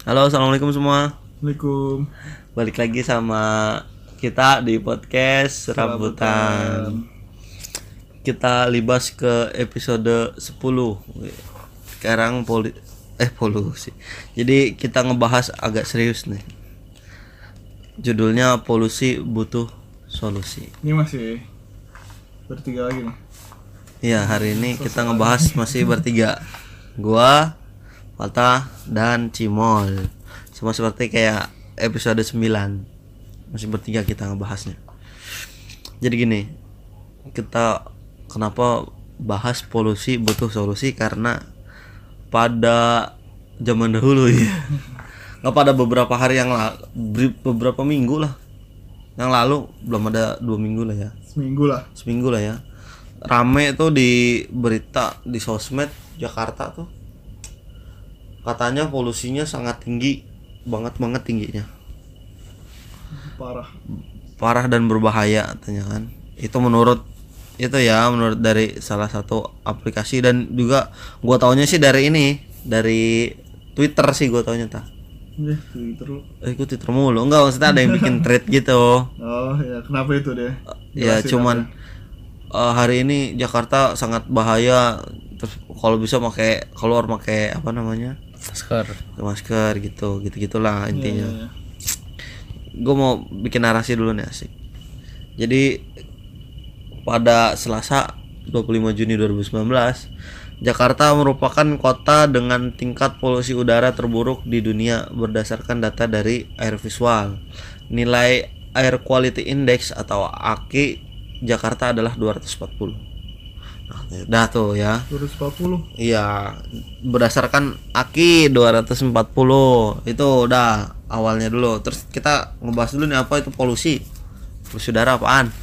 Halo, assalamualaikum semua. Assalamualaikum. Balik lagi sama kita di podcast Serabutan. Kita libas ke episode 10. Sekarang poli eh polusi. Jadi kita ngebahas agak serius nih. Judulnya polusi butuh solusi. Ini masih bertiga lagi nih. Iya, hari ini kita ngebahas masih bertiga. Gua, Fatah, dan Cimol. Sama seperti kayak episode 9. Masih bertiga kita ngebahasnya. Jadi gini, kita kenapa bahas polusi butuh solusi karena pada zaman dahulu ya. Nggak pada beberapa hari yang lalu, beberapa minggu lah. Yang lalu belum ada dua minggu lah ya Seminggu lah. seminggu lah ya rame tuh di berita di sosmed Jakarta tuh katanya polusinya sangat tinggi banget banget tingginya. Parah. parah dan berbahaya katanya kan. Itu menurut itu ya menurut dari salah satu aplikasi dan juga gua taunya sih dari ini dari Twitter sih gua taunya ta Ya, Twitter lu. eh Twitter mulu. Enggak maksudnya ada yang bikin thread gitu. Oh, ya kenapa itu deh? ya Jelasin cuman eh, hari ini Jakarta sangat bahaya. Terus kalau bisa pakai keluar pakai apa namanya masker masker gitu gitu gitulah apa. intinya Ya, ya. gue mau bikin narasi dulu nih asik jadi pada Selasa 25 Juni 2019 Jakarta merupakan kota dengan tingkat polusi udara terburuk di dunia berdasarkan data dari Air Visual. Nilai Air Quality Index atau AQI Jakarta adalah 240. Dah tuh ya. 240. Iya, berdasarkan AKI 240 itu udah awalnya dulu. Terus kita ngebahas dulu nih apa itu polusi. Polusi udara apaan?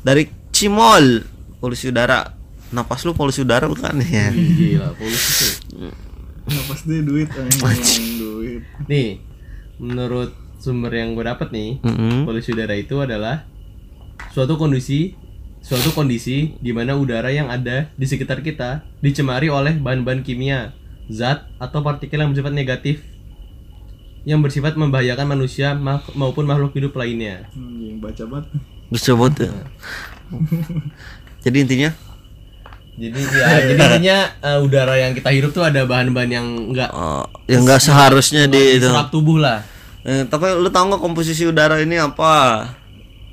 Dari Cimol, polusi udara. Napas lu polusi udara bukan ya? gila polusi Napas dia duit anjing duit. nih menurut sumber yang gue dapet nih Mm-mm. polusi udara itu adalah suatu kondisi suatu kondisi di mana udara yang ada di sekitar kita dicemari oleh bahan-bahan kimia zat atau partikel yang bersifat negatif yang bersifat membahayakan manusia ma- maupun makhluk hidup lainnya Anjing baca banget. Disebut ya. Jadi intinya jadi ya jadi intinya eh, udara yang kita hirup tuh ada bahan-bahan yang enggak eh, yang nggak seharusnya di itu. serap tubuh lah Eh, tapi lu tahu nggak komposisi udara ini apa?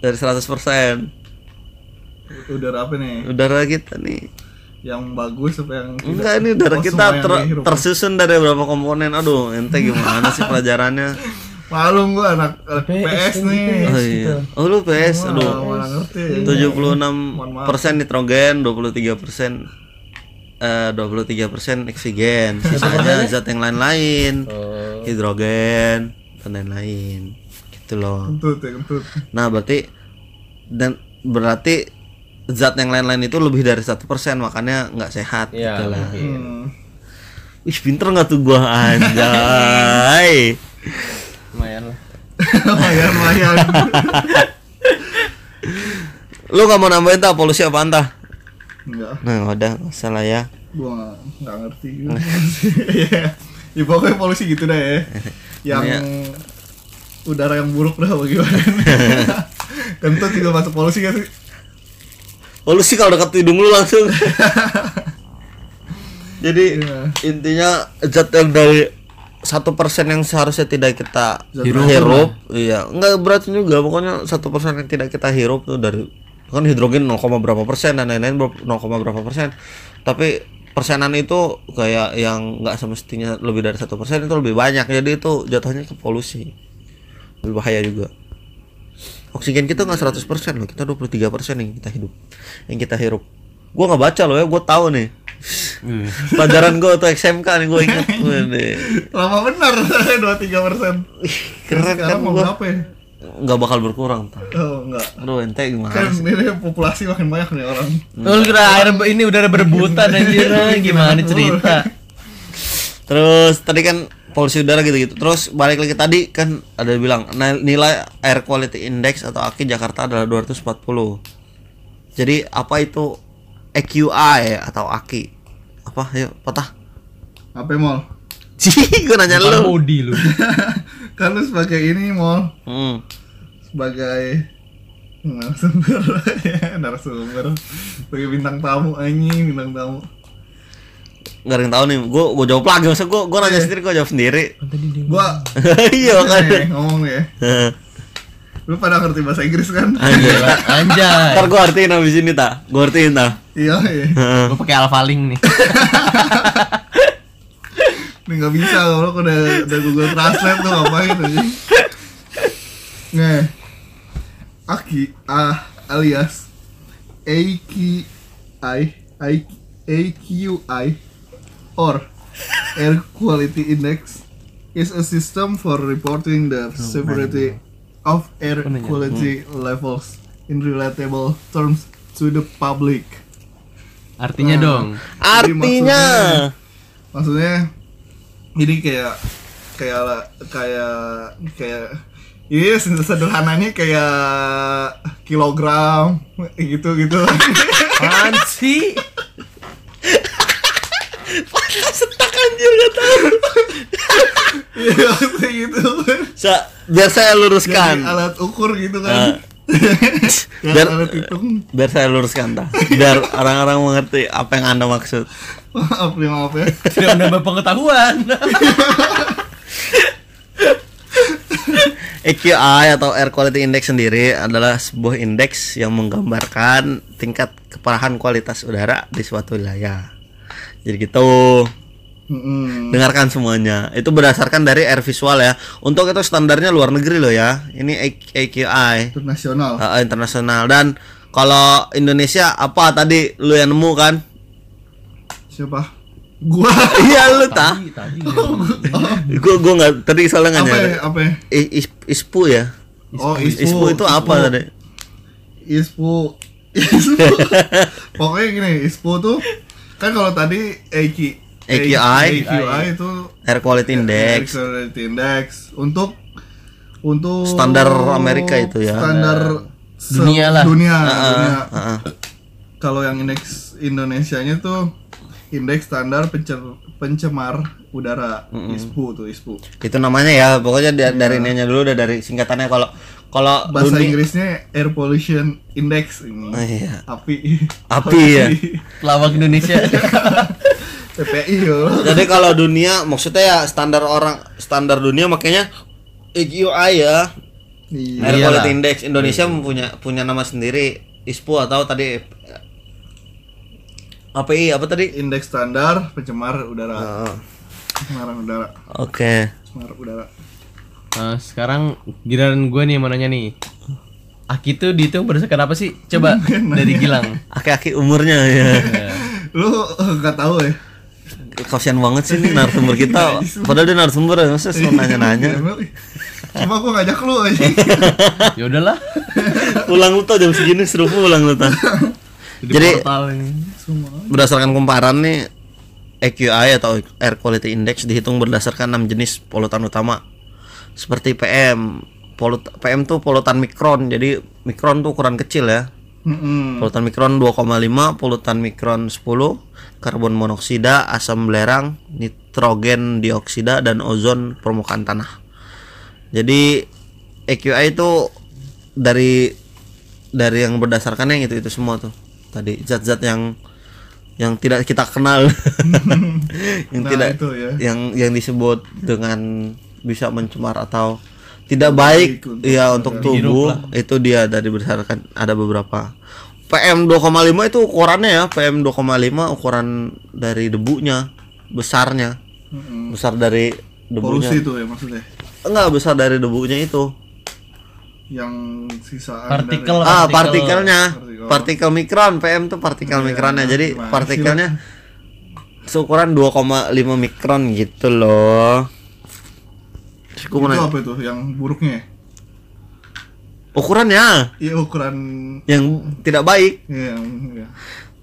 Dari 100% Udara apa nih? udara kita nih. Yang bagus apa yang tidak? Enggak ini udara Oh, kita ter- tersusun dari beberapa komponen. Aduh, ente gimana sih pelajarannya? Malum gua anak, anak PS, nih. Oh iya. Oh lu PS, aduh. mana ngerti. 76 persen nitrogen, 23 persen eh 23 persen oksigen, sisanya zat yang lain-lain, oh hidrogen dan lain-lain, gitu loh. Kentut ya kentut. Nah berarti dan berarti zat yang lain-lain itu lebih dari satu persen, makanya nggak sehat, Iya, gitu lah. Hmm. Ih pinter nggak tuh gua anjay. lumayan lah Lumayan, lumayan. Lu nggak mau nambahin tak polusi apa entah? Enggak. Nah udah nggak usah lah ya. gua nggak- ngerti Iya. ya pokoknya polusi gitu dah ya yang Iya. udara yang buruk dah bagaimana kentut juga masuk polusi kan sih Polusi kalau dekat hidung lu langsung. Jadi Iya. intinya zat yang dari satu persen yang seharusnya tidak kita Zat hirup, iya. Nggak berat juga. Pokoknya satu persen yang tidak kita hirup tuh dari kan hidrogen 0, berapa persen dan lain-lain ber- 0, berapa persen. Tapi persenan itu kayak yang nggak semestinya lebih dari satu persen itu lebih banyak. Jadi itu jatuhnya ke polusi. Lebih bahaya juga oksigen kita nggak 100 persen loh kita 23 persen yang kita hidup yang kita hirup. Gua nggak baca loh ya gua tahu nih. Pelajaran gua tuh SMK nih gua ingat. Lama benar dua tiga persen. Keren kan sekarang mau gua. berapa ya? Nggak bakal berkurang Tan. oh enggak aduh ente gimana kan sih? ini populasi makin banyak nih orang. Lu kira air ini udah berebutan anjir. Gimana cerita? terus tadi kan polusi udara gitu-gitu. Terus balik lagi tadi kan ada bilang nil- nilai air quality index atau AQI Jakarta adalah 240 jadi apa itu EQI atau AQI apa? Yuk patah. Apa mal Cih, gue nanya Bukan lu. body lu. kan lu sebagai ini mau Hmm. sebagai narasumber. Ya narasumber. Sebagai bintang tamu anjing bintang tamu Gak ada yang tahu nih. Gue gue jawab lagi. Masa gue gue nanya sendiri, gue jawab sendiri. gua Iya kan. nih, ngomong nih ya lu pada ngerti bahasa Inggris kan Anjay. Anjay. Ntar gue artiin abis ini ta. Gue artiin ta. iya iya Gue pakai alphaling nih. ini nggak bisa kalau udah udah Google Translate tuh ngapain anjing Nih Aki ah, alias AQI I, AQI or Air Quality Index is a system for reporting the severity of air quality levels in relatable terms to the public. Artinya Nah. dong. Artinya. Maksudnya ini kayak kayak kayak kayak Iya, sederhananya kayak kilogram gitu gitu. Apaan sih? Setak anjir gak tahu. Iya, kayak gitu. Sa biar saya Jadi luruskan. alat ukur gitu kan. Kayak Biar- alat hitung. Biar saya luruskan ta. Biar orang-orang mengerti apa yang anda maksud. Maaf ya, maaf ya. Tidak menambah pengetahuan. AQI atau Air Quality Index sendiri adalah sebuah indeks yang menggambarkan tingkat keparahan kualitas udara di suatu wilayah. Jadi gitu. Mm-mm. Dengarkan semuanya. Itu berdasarkan dari air visual ya. Untuk itu standarnya luar negeri loh ya. Ini AQI Internasional. uh, internasional dan kalau Indonesia apa tadi lu yang nemu kan? Siapa? Gua. Iya lu tah. Tadi, tadi. Gua gua nggak tadi soalnya nggak apa nyari. ya? Apa ya? Is- ispu ya. Oh, ISPU. Ispu itu apa tadi? ISPU. ISPU. Pokoknya gini, ISPU tuh kan kalau tadi AQ AQI. AQI itu Air Quality Index. Air Quality Index untuk untuk Standar Amerika itu ya. Standar Dunia lah. Dunia, Heeh, dunia. heeh. Kalau yang indeks Indonesianya tuh indeks standar pencer- pencemar udara ISPU tuh ISPU. Itu namanya ya, pokoknya da- dari ininya dulu udah dari singkatannya kalau kalau Bahasa dunia- Inggrisnya Air Pollution Index ini. Oh, iya. Api. Api ya. Lawak Indonesia. PPI yo. Jadi kalau dunia maksudnya ya standar orang standar dunia makanya AQI ya. Iya. Air Iyalah. Quality Index Indonesia punya punya nama sendiri ISPU atau tadi API apa tadi? Indeks standar pencemar udara. Heeh. Pencemaran udara. Oke. Pencemar udara. Nah, sekarang giliran gue nih mau nanya nih. Aki tuh dihitung berdasarkan apa sih? Coba dari Gilang. Aki-aki umurnya ya. Ya. Lu nggak tahu ya? Kasian banget sih nih narasumber kita. Padahal dia narasumber ya, masa suruh nanya-nanya. Cuma gua ngajak lu aja. Ya udahlah. Pulang lu tau jam segini seru pulang lu tau. Jadi portal ini. Semua. berdasarkan kumparan nih AQI atau Air Quality Index dihitung berdasarkan enam jenis polutan utama seperti PM. Polut PM tuh polutan mikron. Jadi mikron tuh ukuran kecil ya. Mm-mm. Polutan mikron 2,5, polutan mikron 10, karbon monoksida, asam belerang, nitrogen dioksida dan ozon permukaan tanah. Jadi AQI itu dari dari yang berdasarkan yang itu itu semua tuh. Tadi zat-zat yang yang tidak kita kenal. yang Nah, tidak itu ya. yang yang disebut dengan bisa mencemar atau tidak baik ya untuk tubuh itu dia dari berdasarkan ada beberapa. PM 2,5 itu ukurannya ya PM 2,5 ukuran dari debunya besarnya. Besar dari debunya. Polusi itu ya maksudnya. enggak besar dari debunya itu. Yang sisaan Partikel. dari- ah Partikel. partikelnya. Partikel. partikel mikron PM tuh partikel Iya, mikronnya. Jadi partikelnya seukuran 2,5 mikron gitu loh Itu apa itu yang buruknya? ukurannya Iya ukuran yang tidak baik ya, yang ya.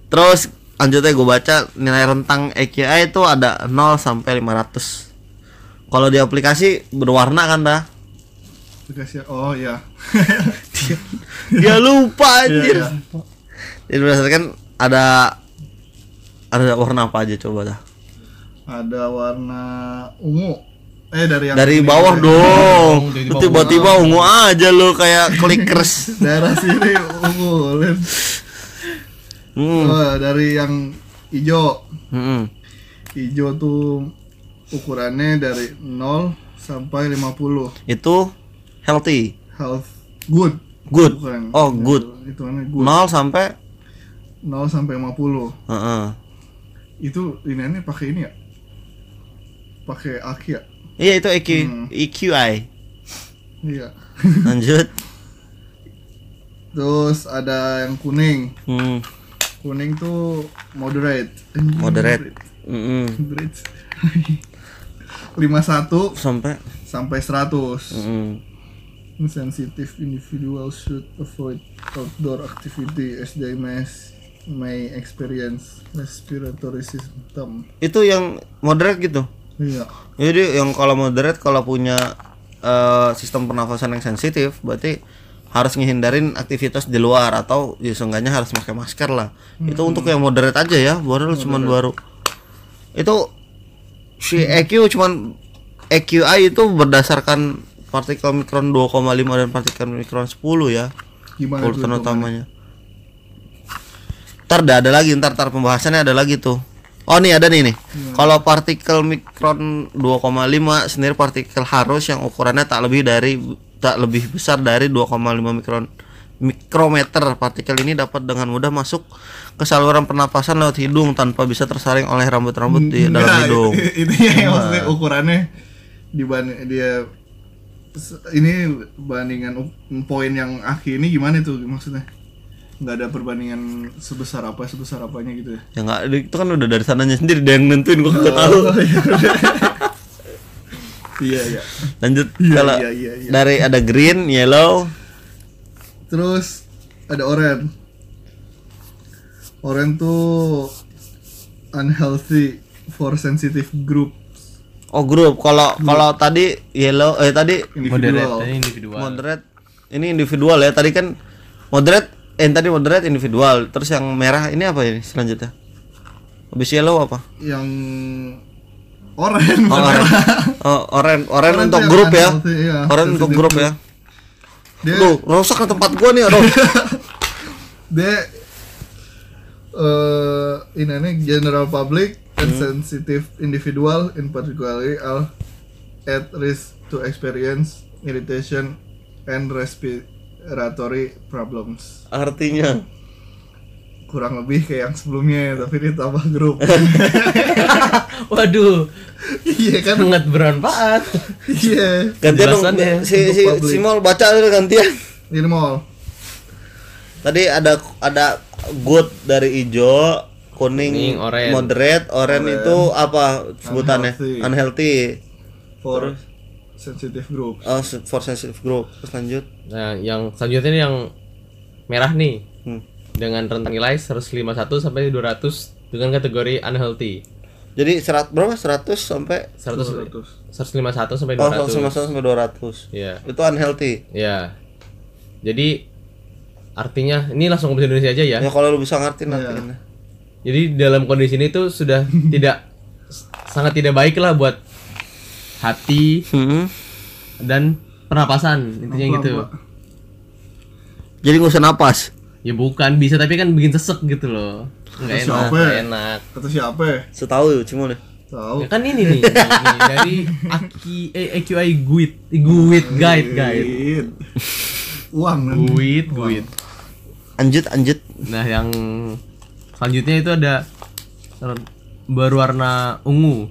Terus lanjutnya gue baca nilai rentang AQI itu ada 0 sampai 500. Kalau di aplikasi berwarna kan dah. Aplikasi oh ya. Dia lupa anjir. Iya, Jadi berdasarkan ada ada warna apa aja coba dah. ada warna ungu eh dari yang Dari bawah dari- dong. Tiba-tiba ungu aja lu kayak clickers. daerah sini ungu. Hmm. Oh, dari yang hijau Hmm. hijau tuh ukurannya dari 0 sampai 50 Itu healthy. health good Good. bukan Oh, good. itu mana good 0 sampai 0 sampai 50 Heeh. itu ini pakai ini ya pakai aki ya Iya itu EQ Hmm. EQI. iya Lanjut. terus ada yang kuning Hmm. kuning tuh moderate Moderate. Moderate 51 Sampai sampai 100 mm. sensitive individual should avoid outdoor activity as they may, may experience respiratory symptom Itu yang moderate gitu. Iya Jadi yang kalau moderate kalau punya eh, sistem pernafasan yang sensitif berarti harus ngehindarin aktivitas di luar atau ya seenggaknya harus pakai masker lah. Itu untuk yang moderate aja ya, baru cuman baru. Itu si EQ cuman EQI itu berdasarkan partikel mikron 2,5 dan partikel mikron 10 ya. gimana Urutan itu, utamanya. Ntar ada lagi, ntar ntar pembahasannya ada lagi tuh. Oh nih ada nih nih. Kalau partikel mikron 2,5 sendiri partikel harus yang ukurannya tak lebih dari tak lebih besar dari 2,5 mikron mikrometer. Partikel ini dapat dengan mudah masuk ke saluran pernapasan lewat hidung tanpa bisa tersaring oleh rambut-rambut di dalam Enggak, hidung. itu yang maksudnya ukurannya dibanding dia ini bandingan poin yang aki ini gimana tuh maksudnya nggak ada perbandingan sebesar apa sebesar apanya gitu ya Ya enggak itu kan udah dari sananya sendiri dia yang nentuin gua nggak tahu. iya iya Lanjut Iya, kalau iya, iya, iya. dari ada green, yellow, terus ada orange orange tuh unhealthy for sensitive group Oh grup. Kalau kalau tadi yellow eh tadi Moderate individual tadi individual. moderate ini individual ya. Tadi kan moderate eh tadi moderate individual. Terus yang merah ini apa ini selanjutnya? Habis yellow apa? yang orange Oh, orange. Oh, orange Orange untuk yang grup ya. unhealthy, iya, untuk grup ya. dia rusak ke tempat gua nih, aduh. dia eh ini nih general public and sensitive individual in particularly are at risk to experience irritation and respiratory problems Artinya kurang lebih kayak yang sebelumnya tapi ditambah grup Waduh, iya kan sangat bermanfaat. iya gantian dong si si publik. Simol baca dulu gantian. ini mall Tadi ada ada good dari hijau, kuning, Kuning, orange. moderate, orange Orange. itu apa sebutannya? Unhealthy. Unhealthy. for sensitive group Oh, for sensitive group. Terus lanjut. Nah, yang selanjutnya ini yang merah nih. Hmm. Dengan rentang nilai 151 sampai 200 dengan kategori unhealthy. Jadi serat berapa? 100 sampai 100 200. 151 sampai oh 200. 100 sampai 200. Iya. Itu unhealthy. Ya. Jadi artinya ini langsung ke Indonesia aja ya. Ya kalau lu bisa ngerti nanti. Jadi dalam kondisi ini tuh sudah tidak sangat tidak baik lah buat hati Hmm. dan pernapasan intinya Apa, gitu. Jadi nggak usah napas. Ya bukan bisa tapi kan bikin sesek gitu loh. Enggak Terus enak, apa ya? nggak enak. kata siapa ya? Setahu ya cuma deh. tahu Ya kan ini nih, ini dari Aki eh, AQI Guide, Guide Guide Guide. Guide. uang nanti. Guide Guide. Lanjut lanjut. Nah, yang selanjutnya itu ada berwarna ungu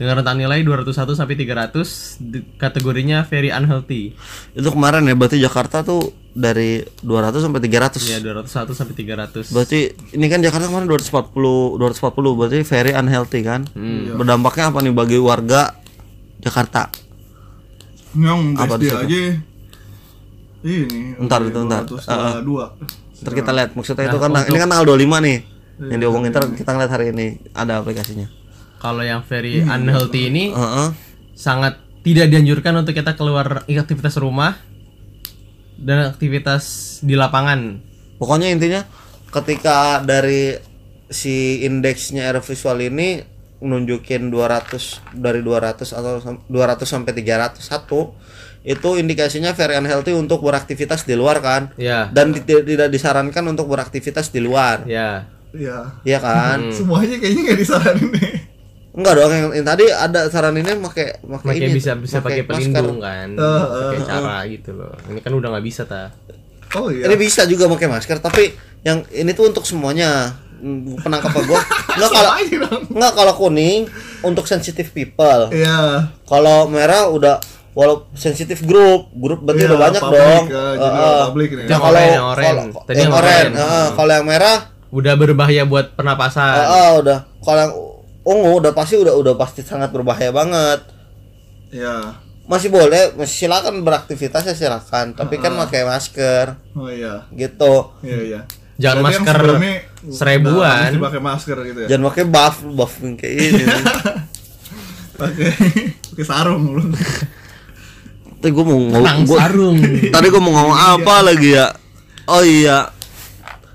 dengan rentang nilai 201 sampai 300 di- kategorinya very unhealthy. Itu kemarin ya berarti Jakarta tuh dari 200 sampai 300. Ya 201 sampai 300. Berarti ini kan Jakarta kemarin 240 240 berarti very unhealthy kan? Hmm. Berdampaknya apa nih bagi warga Jakarta? Yang Apa SD tuh, aja ini Ntar itu, ntar. Ah, 202 Ntar kita lihat maksudnya itu Nah, kan ini kan tanggal 25 nih. Yang Iya, diomongin ntar kita ngeliat hari ini ada aplikasinya. Kalau yang very unhealthy ini Heeh. sangat tidak dianjurkan untuk kita keluar aktivitas rumah dan aktivitas di lapangan. Pokoknya intinya ketika dari si indeksnya air visual ini nunjukin 200 dari 200 atau sam- 200 sampai 300 satu itu indikasinya very unhealthy untuk beraktivitas di luar kan Ya. dan ti- tidak disarankan untuk beraktivitas di luar Ya. Iya. Iya kan Semuanya kayaknya nggak disaranin nih. Enggak dong yang, yang tadi ada saran ini pakai pakai ini bisa bisa pakai masker. pelindung kan. Eh, Pakai cara gitu loh. Ini kan udah nggak bisa ta. Oh iya. ini bisa juga pakai masker tapi yang ini tuh untuk semuanya Hmm, penangkap gua enggak kalau enggak kalau kuning untuk sensitive people Iya. Kalau merah udah walau sensitif grup, grup berarti Iya, udah banyak public, dong. Heeh. general public nih. Nah, Yang kalau oranye, yang oranye. kalau- Tadi yang yang oranye, oranye. heeh. kalau yang merah, Udah berbahaya buat pernapasan. heeh, udah. Kalau yang ungu udah pasti udah udah pasti sangat berbahaya banget. Iya. Masih boleh, masih silakan beraktivitas ya silakan, tapi kan pakai masker Oh iya. gitu. Iya iya. Jangan Berarti yang masker seribuan. udah mesti pakai masker gitu ya. Jangan pakai buff, buff yang kayak ini. Pakai pakai sarung lu. Tadi gue mau ngomong, gua- sarung. tadi gue mau ngomong apa lagi ya? Oh iya,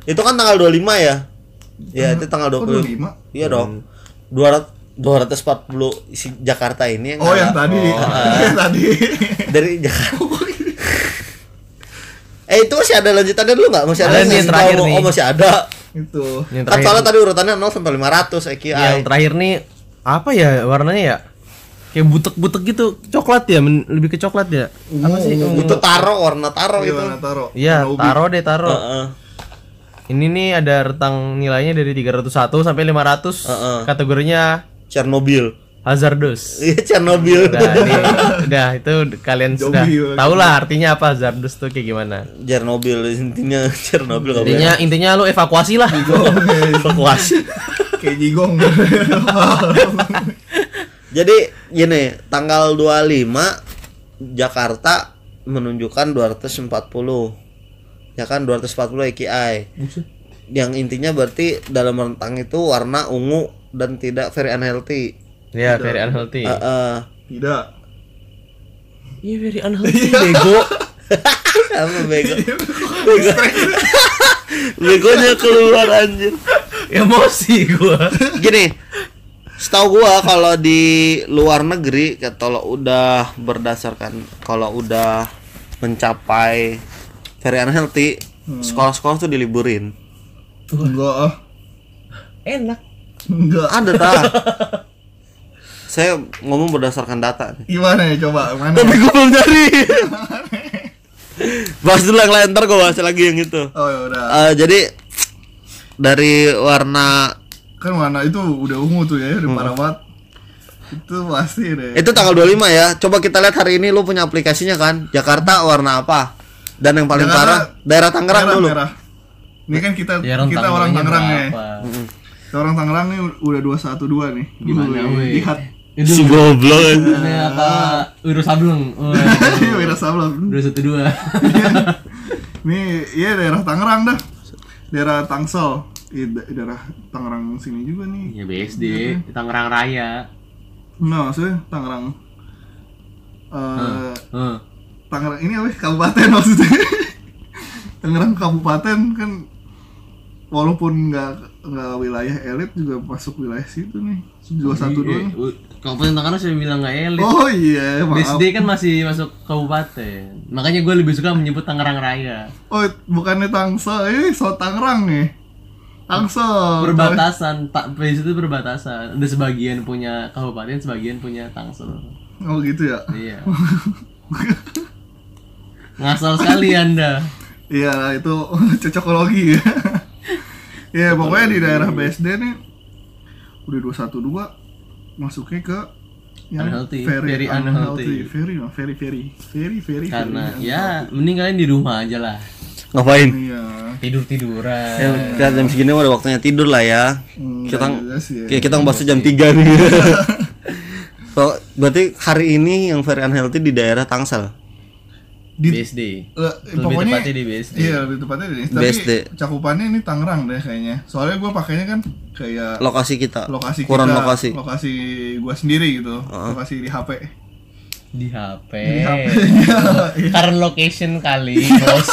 itu kan tanggal 25 ya? Ya itu tanggal Kok 25 25? Iya dong. 200 240 si Jakarta ini yang Oh yang ngalah- tadi. Oh, Yang tadi. dari Jakarta. eh itu masih ada lanjutannya dulu nggak? Masih ada Ada nih, yang terakhir tahu? nih. Oh masih ada. Itu. Yang Kan terakhir, soalnya tadi urutannya 0 sampai 500 EQI. yang terakhir nih apa ya warnanya ya? Kayak butek-butek gitu, coklat ya, men- lebih ke coklat ya. Apa sih? itu taro warna taro Iya, itu. warna taro. Iya, ubi. taro deh taro. Heeh. Ini nih ada rentang nilainya dari 301 sampai 500. Heeh. Kategorinya Chernobyl. hazardous. Iya Chernobyl. Udah, ini, udah itu kalian sudah Zombie, tahu lah artinya apa hazardous tuh kayak gimana. Chernobyl intinya Chernobyl. Intinya intinya lu evakuasi lah. evakuasi. Kayak jigong. Jadi gini, tanggal 25 Jakarta menunjukkan 240. Ya kan 240 EKI. Yang intinya berarti dalam rentang itu warna ungu dan tidak very unhealthy. Ya, very unhealthy. Heeh. Tidak. Iya, very unhealthy bego. Apa bego? Bego. Begonya keluar anjir. Emosi gua. Gini, setahu gua kalau di luar negeri kalau udah berdasarkan kalau udah mencapai very unhealthy, sekolah-sekolah tuh diliburin. Enggak ah. Enak. Enggak. Ada tak? Saya ngomong berdasarkan data nih. Gimana ya coba? Mana? Tapi gua belum cari. bahas dulu yang lain ntar gua bahas lagi yang itu. Oh ya udah. Eh, jadi dari warna Kan warna itu udah ungu tuh ya, udah parah banget. Itu pasti deh. itu tanggal 25 ya. Coba kita lihat hari ini lu punya aplikasinya kan. Jakarta warna apa? Dan yang paling Jakarta, parah daerah Tangerang dulu. merah. Ini kan kita Ya, kita orang Tangerang ya. Kita orang Tangerang nih udah 212 nih. Gimana, weh? Lihat. Itu Si goblok. ini apa? Wiro Sableng. Oh, Wira Sablon. 212. Nih, iya daerah Tangerang dah. Daerah Tangsel. Iya, da- daerah Tangerang sini juga nih. Ya BSD di Tangerang Raya. Enggak, maksudnya Tangerang eh Heeh. Tangerang ini apa? Kabupaten maksudnya. Tangerang Kabupaten kan walaupun nggak nggak wilayah elit juga masuk wilayah situ nih. 212. Kabupaten Tangerang sudah bilang nggak elit. Oh iya, maaf. BSD kan masih masuk kabupaten. Makanya gue lebih suka menyebut Tangerang Raya. Oh, bukannya Tangsel. Eh, so Tangerang nih. Tangsel. Perbatasan, Pak BSD itu perbatasan. Ada sebagian punya kabupaten, sebagian punya Tangsel. Oh gitu ya. Iya. Ngasal sekali Anda. Iya, itu cocokologi ya. Iya, pokoknya di daerah BSD nih udah 212 masuknya ke yang Unhealthy, very unhealthy. very very very very very Karena very ya mending kalian di rumah aja lah. Ngapain? iya Tidur-tiduran. Ya, kita jam segini udah waktunya tidur lah ya. Enggak Kita ya. kita ngebahas jam 3 nih. so, berarti hari ini yang very unhealthy di daerah Tangsel. Di BSD. eh, Lebih pokoknya tepatnya di BSD. iya lebih tepatnya di tapi BSD. cakupannya ini Tangerang deh kayaknya soalnya gue pakainya kan kayak Lokasi kita. lokasi Kurang kita, lokasi. lokasi gue sendiri gitu lokasi di HP Di HP. Di HP. Current location kali, bos.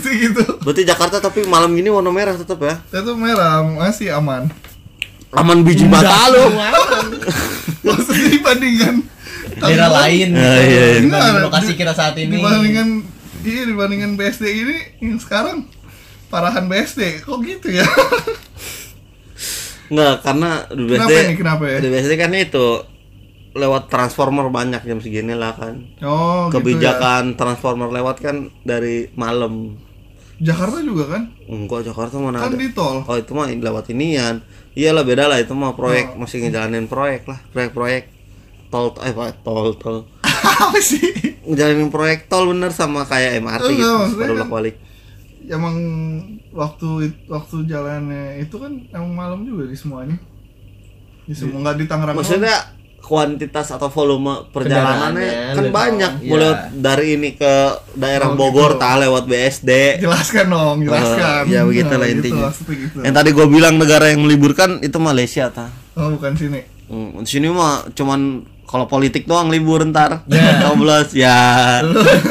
sih gitu Berarti Jakarta tapi malam gini warna merah tetap ya. itu merah masih aman Laman biji bata lu. Maksudnya dibandingkan daerah lain gitu. Ah, iya, iya. Dibanding Enggak, lokasi di- kita saat ini Dibandingkan iya dibandingkan BSD ini yang sekarang parahan BSD. Kok gitu ya? Enggak, karena di BSD Kenapa nih, kenapa ya? Di BSD kan itu lewat transformer banyak jam segini lah kan. Oh, gitu ya. Kebijakan transformer lewat kan dari malam. Jakarta juga kan? Enggak, Jakarta mana Kan ada. di tol. Oh, itu mah lewat inian. Iyalah beda lah itu mah Oh. proyek masih ngejalanin proyek lah, proyek-proyek tol eh apa tol tol. Apa sih? Ngejalanin proyek tol bener sama kayak MRT Enggak, gitu, baru kan- bolak balik. Emang waktu waktu jalannya itu kan emang malam juga di semuanya. Di semua nggak di Tangerang. Maksudnya kuantitas atau volume perjalanannya kan lebih- banyak iya. mulai dari ini ke daerah Oh, Bogor gitu. tah lewat BSD jelaskan dong, jelaskan. Oh, ya begitulah Nah, gitu, intinya. maksudnya gitu. yang tadi gue bilang negara yang meliburkan itu Malaysia tah Oh, bukan sini. hmm, di sini mah cuman kalau politik doang libur ntar Ya. Coblos ya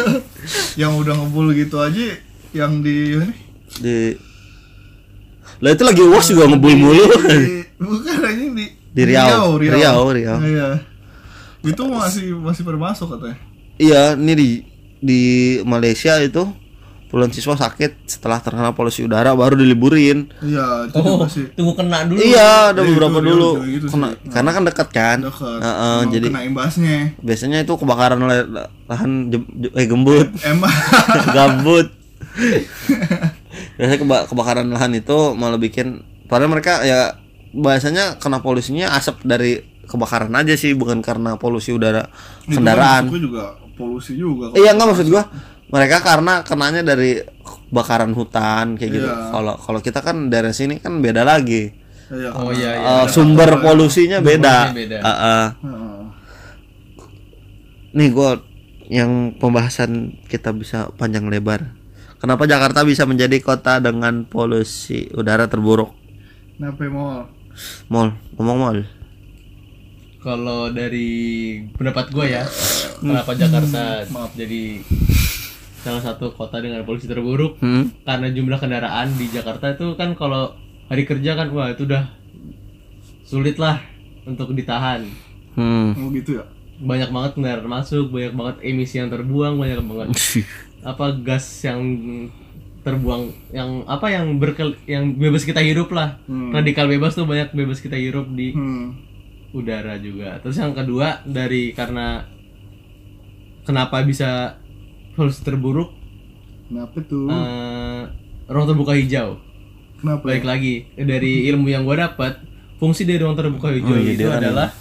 yang udah ngebul gitu aja yang di ini di lah itu lagi uas juga ngebul mulu di, bukan aja di Di Riau. Riau, Riau. Iya. Itu masih masih bermasuk katanya. iya ini di di Malaysia itu puluhan siswa sakit setelah terkena polusi udara baru diliburin Iya, itu oh juga sih. tunggu kena dulu Iya, ada Iya, beberapa itu dulu. juga gitu Kena- sih. karena kan dekat kan. Dekat. Heeh, Emang jadi kena imbasnya. biasanya itu kebakaran oleh lahan jem- jem- eh gembut, Emang gambut. biasanya keba- kebakaran lahan itu malah bikin padahal mereka ya biasanya kena polusinya asap dari kebakaran aja sih bukan karena polusi udara Itu kan kendaraan. juga polusi juga. Iya enggak maksud gua mereka karena kenanya dari kebakaran hutan kayak gitu. Iya. Kalau kalau kita kan dari sini kan beda lagi. Iya, oh iya iya Eh, sumber polusinya beda. beda. Heeh. Heeh. nih gue yang pembahasan kita bisa panjang lebar. Kenapa Jakarta bisa menjadi kota dengan polusi udara terburuk? Kenapa mau? Mall, ngomong mall. kalau dari pendapat gue ya kenapa Jakarta jadi salah satu kota dengan polusi terburuk Hmm? karena jumlah kendaraan di Jakarta itu kan kalau hari kerja kan wah itu udah sulit lah untuk ditahan Hmm. Oh gitu ya. banyak banget kendaraan masuk banyak banget emisi yang terbuang banyak banget apa gas yang terbuang yang apa yang berkel yang bebas kita hirup lah Hmm. radikal bebas tuh banyak bebas kita hirup di Hmm. udara juga terus yang kedua dari karena kenapa bisa polusi terburuk Kenapa tuh? eh, ruang terbuka hijau Kenapa? balik lagi dari ilmu yang gue dapat fungsi dari ruang terbuka hijau Oh, iya, itu adalah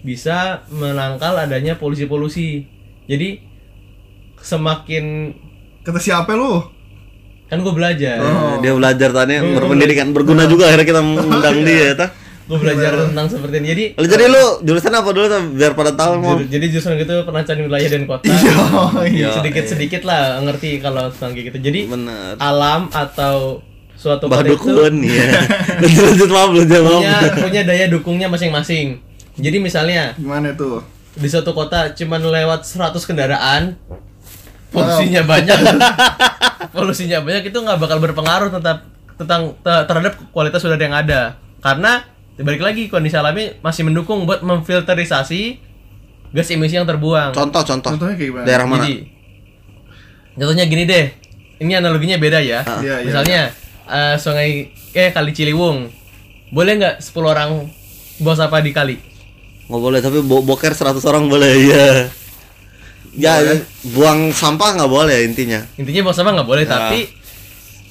bisa menangkal adanya polusi-polusi jadi semakin Kata siapa lu? kan gue belajar Oh. Dia belajar tadi berpendidikan berguna juga akhirnya kita mengundang dia ta. Gue belajar tentang seperti ini jadi Lalu jadi lu jurusan apa dulu biar pada tahu mau. jur- jadi jurusan gitu perancangan wilayah dan kota Oh, iya. sedikit sedikit lah ngerti kalau tentang gitu jadi Benar. alam atau suatu kota itu ya. Lanjut lanjut maaf lanjut maaf. punya punya daya dukungnya masing-masing jadi misalnya Gimana tuh? di suatu kota cuman lewat 100 kendaraan polusinya banyak polusinya banyak itu nggak bakal berpengaruh tetap tentang te- terhadap kualitas udara yang ada karena balik lagi kondisi alami masih mendukung buat memfilterisasi gas emisi yang terbuang Contoh contoh. Contohnya kayak gimana? Daerah mana? jadi contohnya gini deh ini analoginya beda ya Iya, iya. misalnya eh, sungai eh kali Ciliwung boleh nggak 10 orang buang sampah di kali Nggak boleh tapi bo boker 100 orang boleh ya. Ya, buang sampah nggak boleh intinya. intinya buang sampah nggak boleh Ya. tapi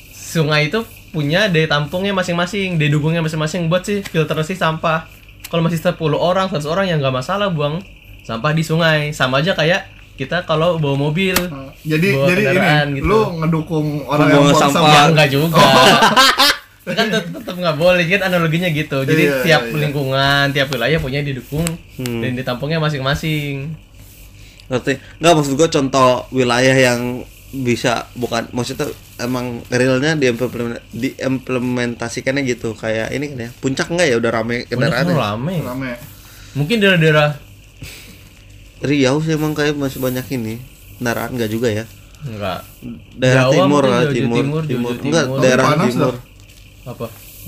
sungai itu punya daya tampungnya masing-masing daya dukungnya masing-masing buat sih filtrasi sampah kalau masih 10 orang 100 orang yang nggak masalah buang sampah di sungai sama aja kayak kita kalau bawa mobil Oh, Jadi Bawa jadi ini gitu. lu ngedukung orang Membuang yang buang sampah. sampah. ya enggak juga kan tet- tetap nggak boleh kan analoginya gitu jadi Iya, tiap iya, iya. lingkungan tiap wilayah punya didukung Hmm. dan ditampungnya masing-masing Ngerti? Nggak maksud gua contoh wilayah yang bisa bukan maksudnya emang realnya diimplement- diimplementasikannya gitu kayak ini kan ya puncak enggak ya udah rame kendaraan ya? rame Rame. mungkin daerah-daerah Riau sih emang kayak masih banyak ini kendaraan enggak juga ya enggak daerah Jawa timur lah timur Timur, timur enggak daerah Panas timur apa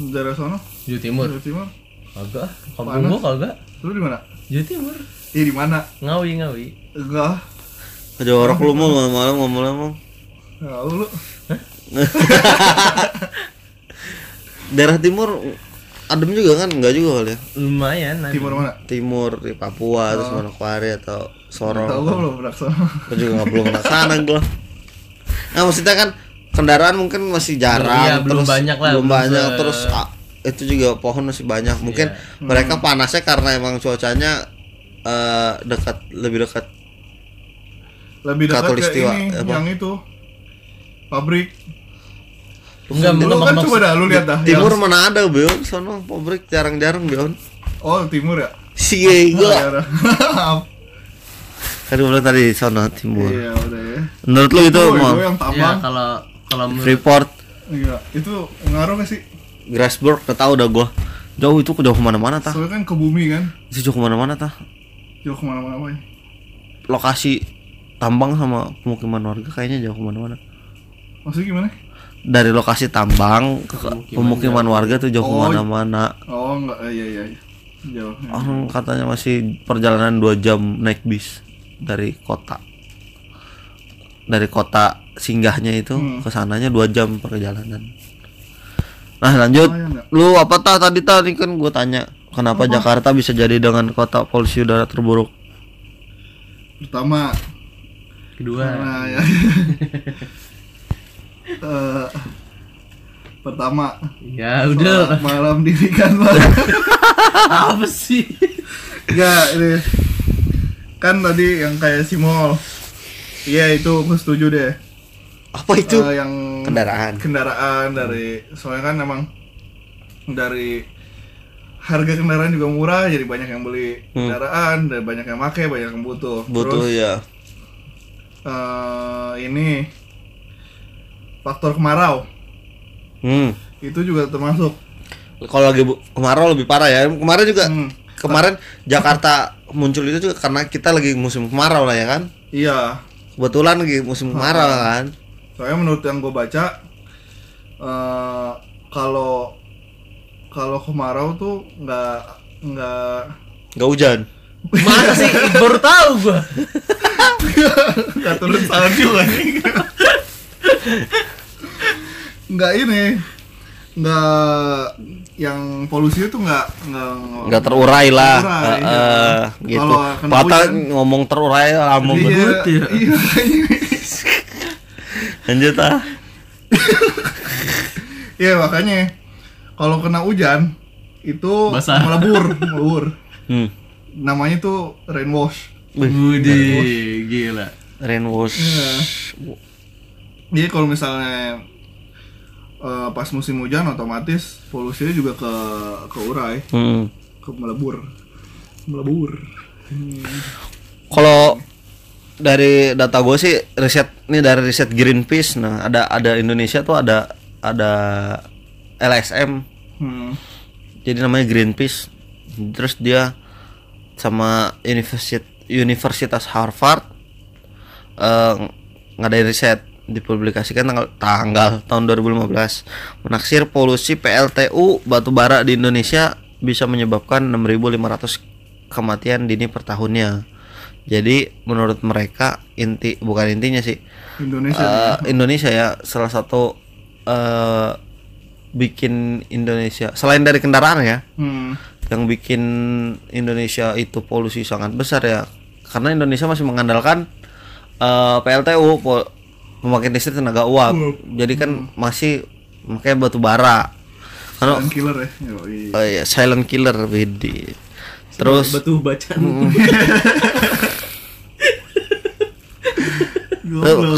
daerah sono Jawa Timur. Jawa Timur Kagak. Kampung Panas. gua kagak. lu di mana Jawa Timur. Iya di mana Ngawi ngawi. enggak Ada orang lu mau malam-malam ngomong-ngomong. Nah, lu Daerah timur adem juga kan? Enggak juga kali ya. Lumayan. ada. timur mana Timur di Papua terus Manokwari atau Sorong. tahu gua belum pernah sono Gua juga nggak belum pernah sana gua. Nah, maksudnya kan kendaraan mungkin masih jarang Iya, belum terus banyak lah, belum belum banyak se- terus ah, itu juga pohon masih banyak. Mungkin Iya. mereka panasnya karena emang cuacanya eh, dekat lebih dekat lebih dekat ke ini apa? yang itu. Pabrik. Enggak, lu kan coba dah lu lihat dah timur yang- mana ada Bion sono pabrik jarang-jarang Bion oh timur ya? Si Oh, ya gua udah. kan gua bilang tadi sono timur. Iya udah ya. Menurut lu itu itu, mau itu yang Iya, tambang kalau kalau menurut Freeport. Iya itu ngaruh gak sih? Grassberg gak tahu dah gua. Jauh itu jauh ke mana-mana tah. Soalnya kan ke bumi kan? Itu jauh ke mana-mana tah. Jauh ke mana-mana apa ya lokasi tambang sama pemukiman warga kayaknya jauh ke mana-mana maksudnya gimana dari lokasi tambang ke pemukiman, warga tuh jauh Oh. ke mana-mana oh enggak eh, iya iya iya. jauh ya. orang katanya masih perjalanan dua jam naik bis dari kota dari kota singgahnya itu Hmm. ke sananya dua jam perjalanan nah lanjut Lumayan nggak? lu apa tah tadi tadi kan gue tanya kenapa Jakarta bisa jadi dengan kota polusi udara terburuk pertama kedua. Nah, ya. Eh, pertama ya udah. malam dirikanlah apa sih? Enggak ini kan tadi yang kayak si mall. Iya itu aku setuju deh. Apa itu? Eh, yang kendaraan. kendaraan dari soalnya kan emang dari harga kendaraan juga murah jadi banyak yang beli kendaraan dan banyak yang pakai banyak yang butuh. Butuh Terus, ya eh, ini faktor kemarau. Hmm. Itu juga termasuk. Kalau lagi bu- kemarau lebih parah ya. Kemarin juga Hmm. kemarin Jakarta muncul itu juga karena kita lagi musim kemarau lah ya kan? Iya. Kebetulan lagi musim kemarau kan? Soalnya menurut yang gue baca eh, kalau kalau kemarau tuh nggak nggak nggak hujan. Mana sih? Baru tahu gua nggak turun salju anjing. nggak ini nggak yang polusi itu nggak nggak nggak terurai lah Terurai, iya. eh, gitu Kalau kena Pata hujan- ngomong terurai lama iya, banget ya iya, lanjut ah iya makanya kalau kena hujan itu Basah. melebur melebur hmm. namanya tuh rain wash Budi gila rainwash Iya. Jadi kalau misalnya eh, pas musim hujan otomatis polusinya juga ke ke urai, hmm. ke melebur. Melebur. kalau dari data gue sih riset ini dari riset Greenpeace nah ada ada Indonesia tuh ada ada LSM Hmm. jadi namanya Greenpeace terus dia sama Universitas Universitas Harvard eh, ngadain riset dipublikasikan tanggal tanggal tahun 2015 menaksir polusi PLTU batu bara di Indonesia bisa menyebabkan 6.500 kematian dini per tahunnya jadi menurut mereka inti bukan intinya sih Indonesia. eh, Indonesia ya salah satu eh, bikin Indonesia selain dari kendaraan ya Hmm. yang bikin Indonesia itu polusi sangat besar ya karena Indonesia masih mengandalkan eh, PLTU pembangkit listrik tenaga uap. Jadi kan masih makanya batu bara. Karena Dan killer ya. Oh iya, silent killer Widi terus batu bacaan.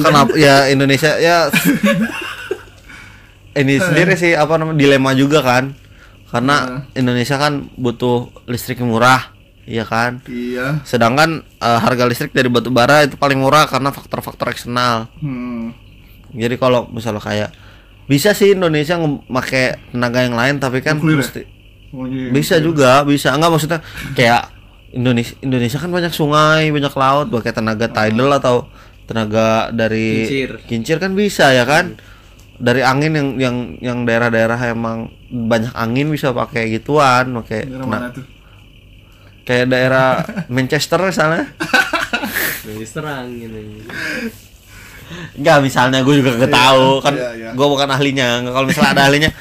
Kenapa? Ya Indonesia ya. Ini sendiri sih apa namanya dilema juga kan. Karena Indonesia kan butuh listrik murah iya kan Iya. sedangkan eh, harga listrik dari batu bara itu paling murah karena faktor-faktor eksternal Hmm. jadi kalau misalnya kayak bisa sih Indonesia memakai tenaga yang lain tapi kan Nuklir ya? mesti Oh, iya. bisa juga bisa enggak maksudnya kayak Indonesia Indonesia kan banyak sungai banyak laut pakai tenaga tidal atau tenaga dari Kincir. kincir kan bisa ya kan dari angin yang yang yang daerah-daerah emang banyak angin bisa pakai gituan pakai Daerah kena- mana tuh? Kayak daerah Manchester misalnya Jadi serang gitu. Enggak misalnya gue juga gak tahu kan iya, iya. gue bukan ahlinya kalau misalnya ada ahlinya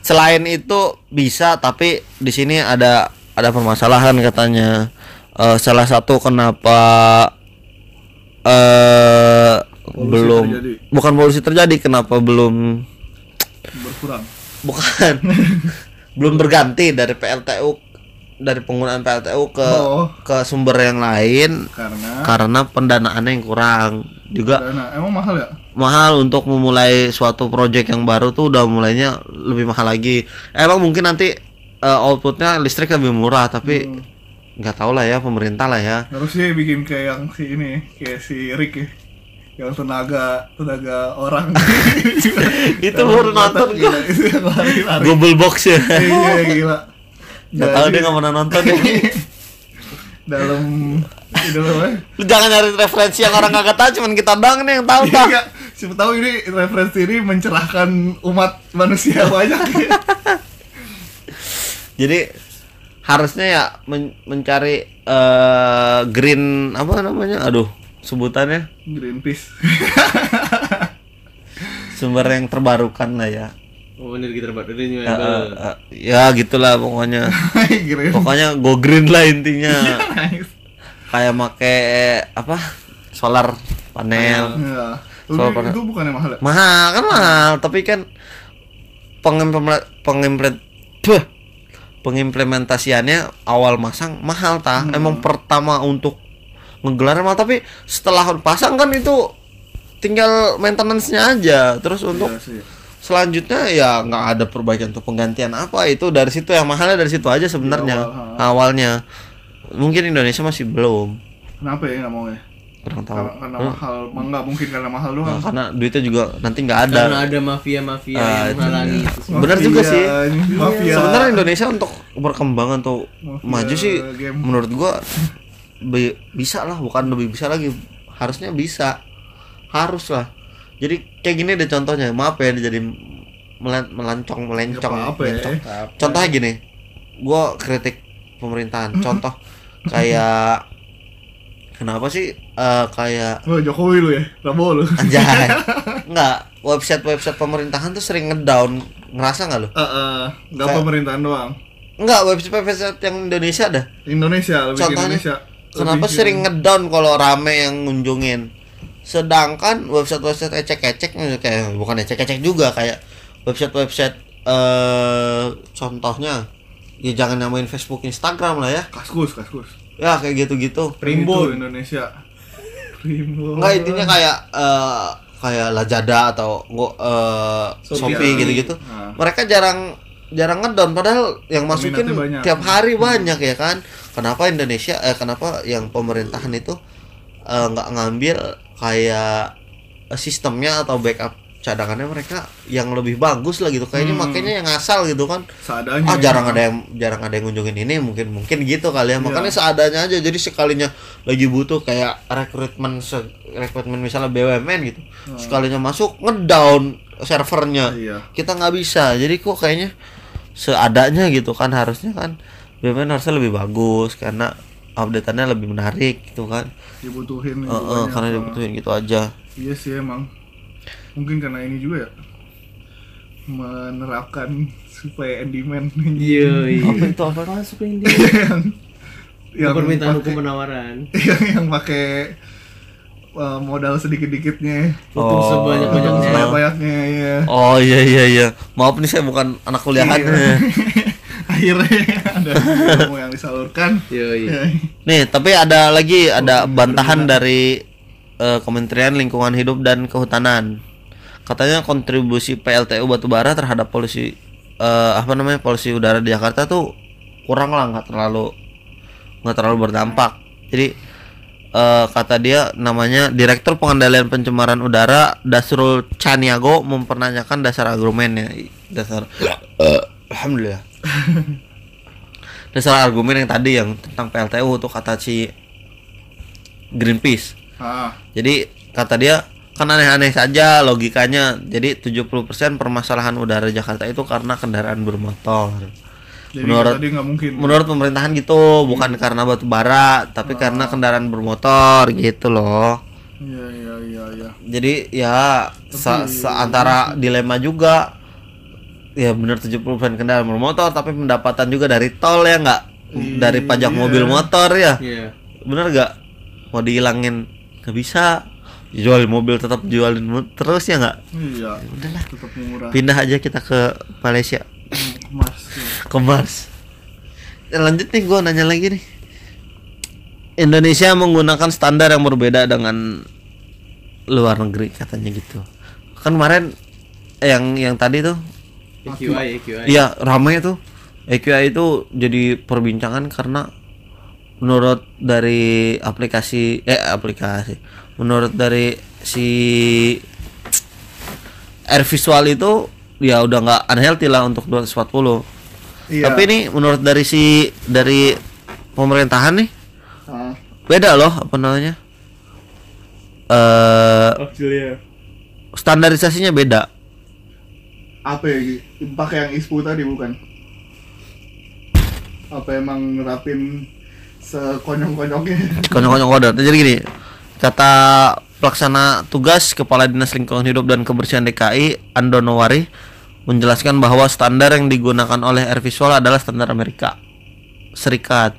selain itu bisa tapi di sini ada ada permasalahan katanya Eh, salah satu kenapa eh belum terjadi. bukan polusi terjadi kenapa belum Berkurang. bukan belum berganti dari PLTU dari penggunaan PLTU ke Oh. ke sumber yang lain Karena karena pendanaannya yang kurang juga dana emang mahal ya? mahal untuk memulai suatu project yang baru tuh udah mulainya lebih mahal lagi emang mungkin nanti eh, outputnya listrik lebih murah tapi nggak tahu lah ya pemerintah lah ya Harusnya bikin kayak yang si ini, kayak si Rick ya. Yang tenaga tenaga orang. itu baru nonton yang lari-lari. Google Box ya Iya gila. Nggak tahu dia nggak pernah nonton ya dalam apa? Lu jangan nyari referensi yang orang kagak tahu cuman kita doang nih yang tahu tak Iya, siapa tahu ini referensi ini mencerahkan umat manusia banyak. ya. jadi harusnya ya men- mencari eh, green apa namanya aduh sebutannya Greenpeace. sumber yang terbarukan lah ya Oh, energi terbaru Eh, renewable. eh, eh, ya gitulah pokoknya. Pokoknya go green lah intinya. Nice. kayak make apa solar panel. Ya. Soal Tapi pada- itu bukannya mahal ya? mahal kan mahal. tapi kan pengimplement pengimplement pengimplementasiannya awal masang mahal ta. Emang pertama untuk ngegelar mahal tapi setelah pasang kan itu tinggal maintenance-nya aja. Terus untuk Iya. Selanjutnya ya nggak ada perbaikan untuk penggantian apa. Itu dari situ yang mahalnya dari situ aja sebenarnya awal, awalnya. Mungkin Indonesia masih belum. Kenapa ya nggak mau ya? kurang tahu. Karena, karena mahal, enggak mungkin karena mahal Nah, doang. karena duitnya juga nanti nggak ada. Karena ada mafia-mafia Ah, yang itu menghalangi. Bener juga sih. Mafia, Mafia. sebenarnya Indonesia untuk berkembang atau Mafia maju sih game. menurut gua bi- bisa lah. Bukan lebih bisa lagi. Harusnya bisa. Harus lah jadi kayak gini deh contohnya. Maaf ya jadi melan- melancong melencong. Ya, apa-apa ya. melencong. contohnya gini. Gua kritik pemerintahan. Contoh kayak kenapa sih eh, kayak Oh, Jokowi lu ya, Prabowo lu. anjay. Nggak website website pemerintahan tuh sering ngedown. Ngerasa nggak lo eh, nggak Kayak- pemerintahan doang. nggak website website yang Indonesia dah. Indonesia lebih Contohnya, Indonesia. kenapa Lebih sering ngedown kalau rame yang ngunjungin sedangkan website-website ecek-ecek kayak bukan ecek-ecek juga kayak website-website eh contohnya ya jangan namain Facebook Instagram lah ya Kaskus, kaskus. ya kayak gitu-gitu Primbon Indonesia. Primbon. Enggak intinya kayak eh kayak Lazada atau nggak eh Shopee. Shopee gitu-gitu. Nah. Mereka jarang jarang ngedown padahal yang masukin banyak. tiap hari banyak ya kan. Kenapa Indonesia eh kenapa yang pemerintahan itu nggak ngambil kayak eh, sistemnya atau backup cadangannya mereka yang lebih bagus lah gitu. Kayaknya Hmm. makanya yang asal gitu kan. Seadanya. Ah jarang ada yang jarang ada yang ngunjungin ini mungkin mungkin gitu kali ya. Makanya seadanya aja jadi sekalinya lagi butuh kayak rekrutmen se- rekrutmen misalnya BUMN gitu. Sekalinya masuk ngedown servernya. Iya. Kita nggak bisa. Jadi kok kayaknya seadanya gitu kan harusnya kan BUMN harusnya lebih bagus karena update-annya lebih menarik gitu kan. Dibutuhin. Eh, banyak. karena dibutuhin gitu aja. Iya sih emang. Mungkin karena ini juga ya. Menerapkan supaya endiman Iya, iya. Apa itu apa? Masuk yang yang yang permintaan hukum penawaran. yang yang pakai uh, modal sedikit-dikitnya Oh. sebanyak-banyaknya. sebanyak-banyaknya ya Oh iya iya iya. Maaf nih saya bukan anak kuliahan. Iya. Akhirnya ada ilmu yang disalurkan Iya, iya. Ya, Nih, tapi ada lagi ada bantahan dari eh, Kementerian Lingkungan Hidup dan Kehutanan. Katanya kontribusi PLTU batubara terhadap polusi eh, apa namanya polusi udara di Jakarta tuh kurang lah nggak terlalu nggak terlalu berdampak. Jadi eh, kata dia namanya Direktur Pengendalian Pencemaran Udara Dasrul Caniago mempertanyakan dasar argumennya. Dasar eh, alhamdulillah. Dasar argumen yang tadi yang tentang PLTU tuh kata si Greenpeace. ah Jadi kata dia kan aneh-aneh saja logikanya jadi 70% permasalahan udara Jakarta itu karena kendaraan bermotor Jadi Menurut- tadi nggak mungkin. menurut pemerintahan gitu bukan karena batu bara tapi karena kendaraan bermotor gitu loh Iya iya iya iya. jadi ya se- seantara dilema juga ya bener 70% kendaraan bermotor tapi pendapatan juga dari tol ya nggak dari pajak mobil motor ya Iya. bener nggak mau dihilangin nggak bisa jual mobil tetap jualin terus ya nggak Iya. Udahlah. Tetap murah. pindah aja kita ke Malaysia Mas. ke Mars Ya, lanjut nih gua nanya lagi nih Indonesia menggunakan standar yang berbeda dengan luar negeri katanya gitu kan kemarin yang yang tadi tuh EQI, EQI. Iya ramai tuh EQI itu jadi perbincangan karena menurut dari aplikasi eh aplikasi menurut dari si air visual itu ya udah nggak unhealthy lah untuk 240 Iya. tapi ini menurut dari si dari pemerintahan nih Ah, beda loh apa namanya eh Australia. standarisasinya beda apa ya? Gi? Pakai yang ISPU tadi bukan? Apa emang nerapin sekonyong-konyongnya? konyol-konyol kodar. Jadi gini, kata pelaksana tugas Kepala Dinas Lingkungan Hidup dan Kebersihan DKI Andono Wari menjelaskan bahwa standar yang digunakan oleh Air Visual adalah standar Amerika Serikat.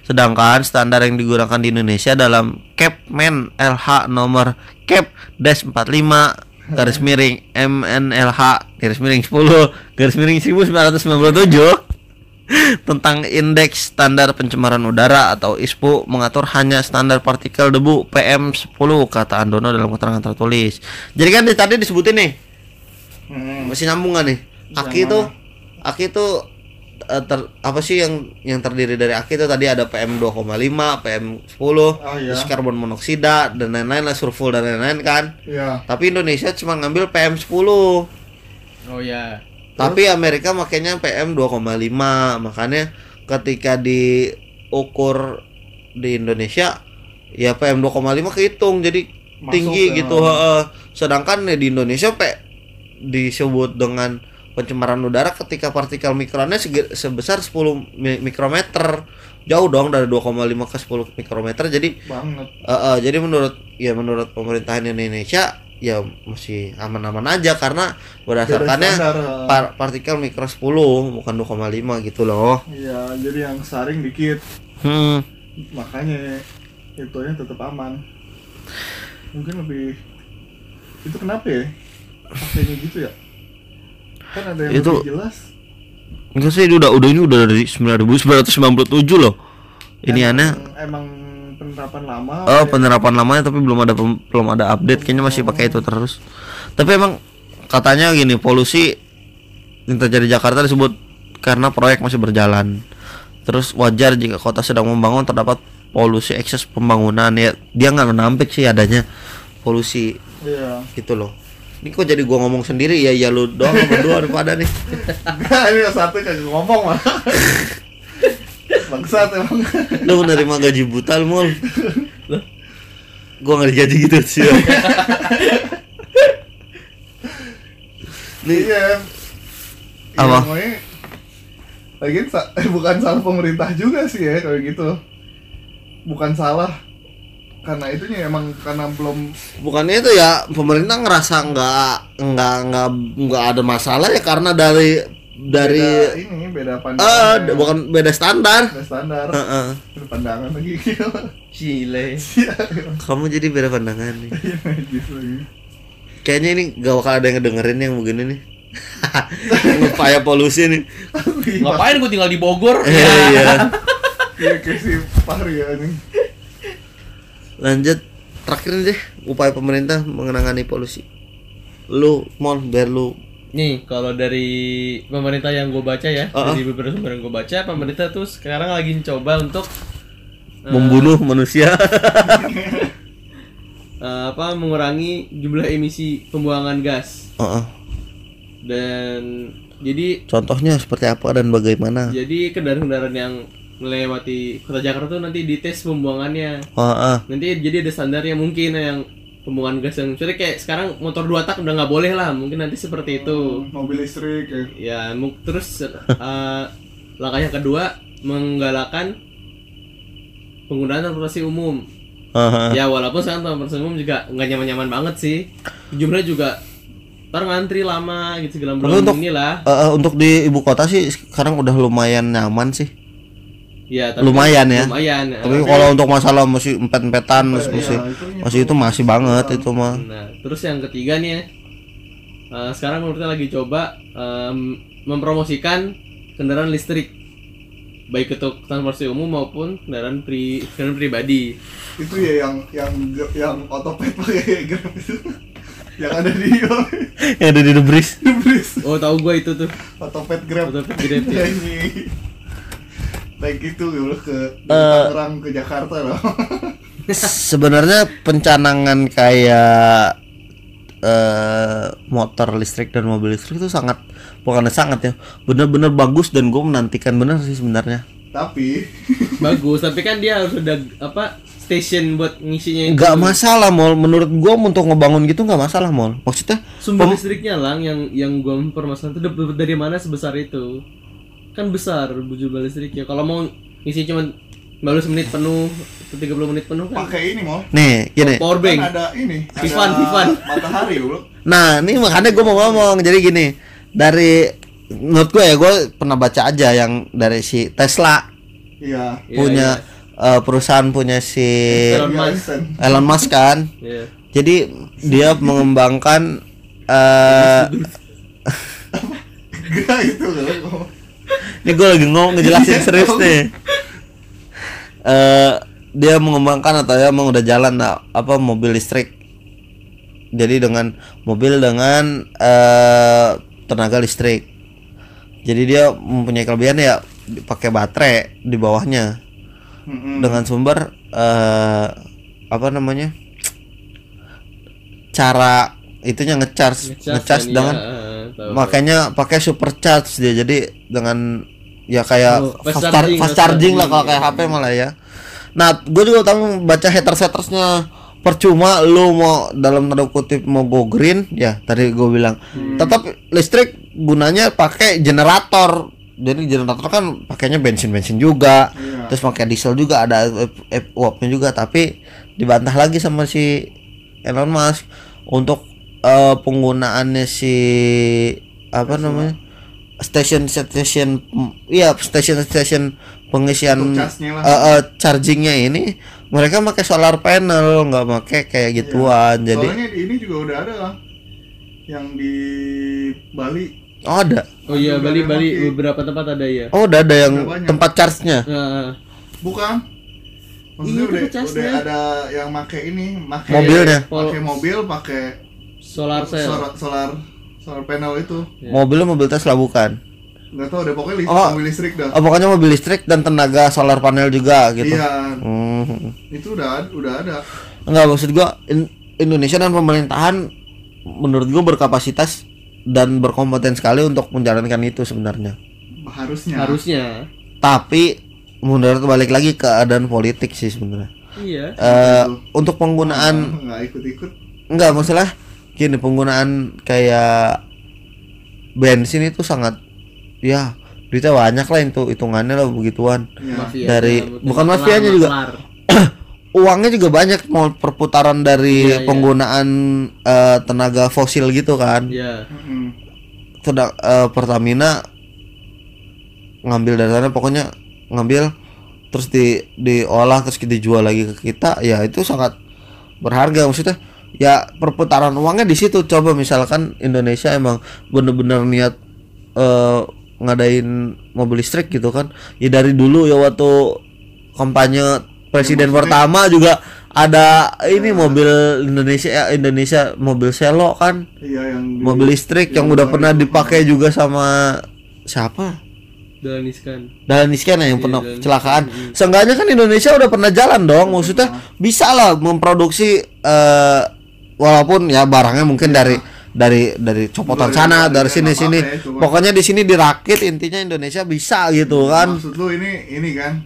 Sedangkan standar yang digunakan di Indonesia dalam Capman LH nomor Cap dash 45 garis miring MNLH garis miring 10 garis miring 1997 tentang indeks standar pencemaran udara atau ISPU mengatur hanya standar partikel debu PM10 kata Andono dalam keterangan tertulis. Jadi kan di- tadi disebutin nih Hmm. masih nyambung gak nih? Aki itu Aki itu ter, apa sih yang yang terdiri dari aki itu tadi ada PM 2,5, PM10, Oh, iya. terus karbon monoksida dan lain-lain lah sulfur dan lain-lain kan. Iya. Tapi Indonesia cuma ngambil PM10. Oh ya. Tapi Amerika makanya PM 2,5 makanya ketika diukur di Indonesia ya PM 2,5 kehitung jadi Masuk tinggi ya. gitu heeh. sedangkan ya di Indonesia P disebut dengan pencemaran udara ketika partikel mikronnya sebesar 10 mi- mikrometer jauh dong dari 2,5 ke 10 mikrometer jadi Banget. Eh, eh, jadi menurut ya menurut pemerintahan Indonesia ya masih aman-aman aja karena berdasarkannya par- partikel mikro 10 bukan 2,5 gitu loh. Iya, jadi yang saring dikit. Hmm. Makanya itunya tetap aman. Mungkin lebih itu kenapa ya? Pakainya gitu ya? Kan ada yang Itu- jelas. Enggak sih udah udah ini udah dari 9997 loh. Ini Emang- aneh. Emang penerapan lama. Oh, ya? penerapan lamanya tapi belum ada belum ada update kayaknya masih pakai itu terus. Tapi emang katanya gini, polusi yang terjadi di Jakarta disebut karena proyek masih berjalan. Terus wajar jika kota sedang membangun terdapat polusi ekses pembangunan ya. Dia nggak menampik sih adanya polusi Iya. gitu loh. Ini kok jadi gua ngomong sendiri ya ya lu doang apa berdua daripada nih. Enggak, ini yang satu kagak ngomong mah. Bangsat emang. Lu menerima gaji buta lu mul. Gua nggak digaji gitu sih. Nih, Iya. Apa? Iya, pokoknya Lagian sa- eh, bukan salah pemerintah juga sih ya kalau gitu. Bukan salah karena itunya emang karena belum bukannya itu ya pemerintah ngerasa nggak nggak nggak nggak ada masalah ya karena dari dari beda ini beda eh pandangan. bukan beda standar. beda standar. Heeh. Beda pandangan lagi. Chile. Iya. Kamu jadi beda pandangan nih. Iya, lagi. Kayaknya ini gak bakal ada yang ngedengerin yang begini nih. Upaya polusi nih. Ngapain gue tinggal di Bogor? Eh, iya. Iya kayak si Fahri ya nih. Lanjut terakhir nih deh upaya pemerintah mengenangani polusi. Lu mon biar lu Nih, kalau dari pemerintah yang gue baca ya, Uh-uh. dari beberapa sumber yang gue baca, pemerintah tuh sekarang lagi mencoba untuk eh, membunuh manusia. eh, apa mengurangi jumlah emisi pembuangan gas Heeh. dan jadi Contohnya seperti apa dan bagaimana? jadi kendaraan-kendaraan yang melewati kota Jakarta tuh nanti dites pembuangannya Heeh. nanti jadi ada standarnya mungkin yang pembuangan gas yang misalnya kayak sekarang motor dua tak udah nggak boleh lah mungkin nanti seperti itu mobil listrik ya ya terus eh, langkah yang kedua menggalakkan penggunaan transportasi umum Aha. ya walaupun sekarang transportasi umum juga nggak nyaman-nyaman banget sih jumlahnya juga ntar ngantri lama gitu segala macam untuk- inilah Eh, eh, untuk di ibu kota sih sekarang udah lumayan nyaman sih. Ya tapi Lumayan ya. lumayan Tapi kalau untuk masalah masih empet-empetan masih masih, itu masih itu masih banget itu mah. Nah, terus yang ketiga nih ya. eh, sekarang menurutnya lagi coba em, mempromosikan kendaraan listrik baik untuk transportasi umum maupun kendaraan pri kendaraan pribadi. itu ya yang yang yang otopet pakai grab itu yang ada di Yang ada di Debris. Debris Oh, tahu gua itu tuh. otopet grab Otopet Grab, ya. Naik itu gitu ke dari Eh. Tangerang ke Jakarta loh Sebenarnya pencanangan kayak eh motor listrik dan mobil listrik itu sangat bukan sangat ya bener-bener bagus dan gue menantikan bener sih sebenarnya tapi Bagus, tapi kan dia harus ada apa? station buat ngisinya itu. nggak masalah mall menurut gue untuk ngebangun gitu nggak masalah mall maksudnya Sumber listriknya lang yang yang gua permasalahan itu dari mana sebesar itu? Kan besar jumlah listriknya. Kalau mau ngisi cuma 15 menit penuh atau 30 menit penuh kan pakai ini mau nih gini power bank. kan ada ini Vivan, Vivan. matahari bro Nah, ini makanya gue mau ngomong. Jadi gini, dari menurut gue ya gue pernah baca aja yang dari si Tesla iya Iya, punya eh, perusahaan punya si Elon Iya, Musk. Elon Musk kan. Iya. Jadi dia mengembangkan eh Gak itu loh ini gue lagi ngomong ngejelasin serius nih. Eh dia mengembangkan atau ya emang udah jalan nah, apa mobil listrik. Jadi dengan mobil dengan eh tenaga listrik. Jadi dia mempunyai kelebihan ya pakai baterai di bawahnya Mm-mm. dengan sumber eh apa namanya? cara itunya ngecharge ngecharge dengan iya, tahu. Makanya pakai supercharge dia jadi dengan ya kayak Oh, fast, fast char- charging, fast charging lah kalau kayak HP malah ya nah gue juga tahu baca haters hatersnya percuma lu mau dalam tanda kutip mau go green ya tadi gue bilang tetap listrik gunanya pakai generator jadi generator kan pakainya bensin bensin juga Iya. terus pakai diesel juga ada uapnya juga tapi dibantah lagi sama si Elon Musk untuk eh, penggunaannya si apa namanya? Station station iya station station pengisian eh, eh, chargingnya ini mereka pakai solar panel nggak pakai kayak gituan jadi soalnya di ini juga udah ada lah yang di Bali. Oh ada? Oh iya, Bali Bali pakai. beberapa tempat ada ya. oh udah ada yang Udah banyak. tempat charge-nya? Nah, bukan. Maksudnya Iya, udah udah ada yang make ini make Mobilnya. pakai mobil pakai solar cell. solar solar solar panel itu Iya. mobilnya mobil Tesla bukan nggak tahu deh pokoknya listrik, Oh. mobil listrik dah oh, pokoknya mobil listrik dan tenaga solar panel juga gitu iya Hmm. itu udah udah ada Enggak maksud gua in- Indonesia dan pemerintahan menurut gua berkapasitas dan berkompeten sekali untuk menjalankan itu sebenarnya. harusnya Harusnya. Tapi menurut balik lagi keadaan politik sih sebenarnya. Iya. Eh untuk penggunaan nggak ikut ikut enggak masalah gini penggunaan kayak bensin itu sangat ya duitnya banyak lah itu hitungannya lah begituan. ya. Mafia. Dari- Nah, bukan mafianya juga. Uangnya juga banyak mau perputaran dari iya. penggunaan eh, tenaga fosil gitu kan. Iya. Mm-mm. sedang eh, Pertamina ngambil dari sana pokoknya ngambil terus di diolah terus dijual lagi ke kita ya itu sangat berharga maksudnya ya perputaran uangnya di situ coba misalkan Indonesia emang bener-bener niat eh, ngadain mobil listrik gitu kan ya dari dulu ya waktu kampanye presiden pertama juga ada ini mobil Indonesia ya, Indonesia mobil selo kan iya yang di- mobil listrik yang yang udah pernah dipakai juga sama siapa? Dahlan Iskan. Dahlan Iskan ya yang Iya, pernah Dahlan kecelakaan. Iskan, Seenggaknya kan Indonesia udah pernah jalan dong. Maksudnya bisa lah memproduksi eh walaupun ya barangnya mungkin dari dari dari copotan sana, dari- sini sini. ya, Pokoknya di sini dirakit intinya Indonesia bisa gitu kan. maksud lu ini ini kan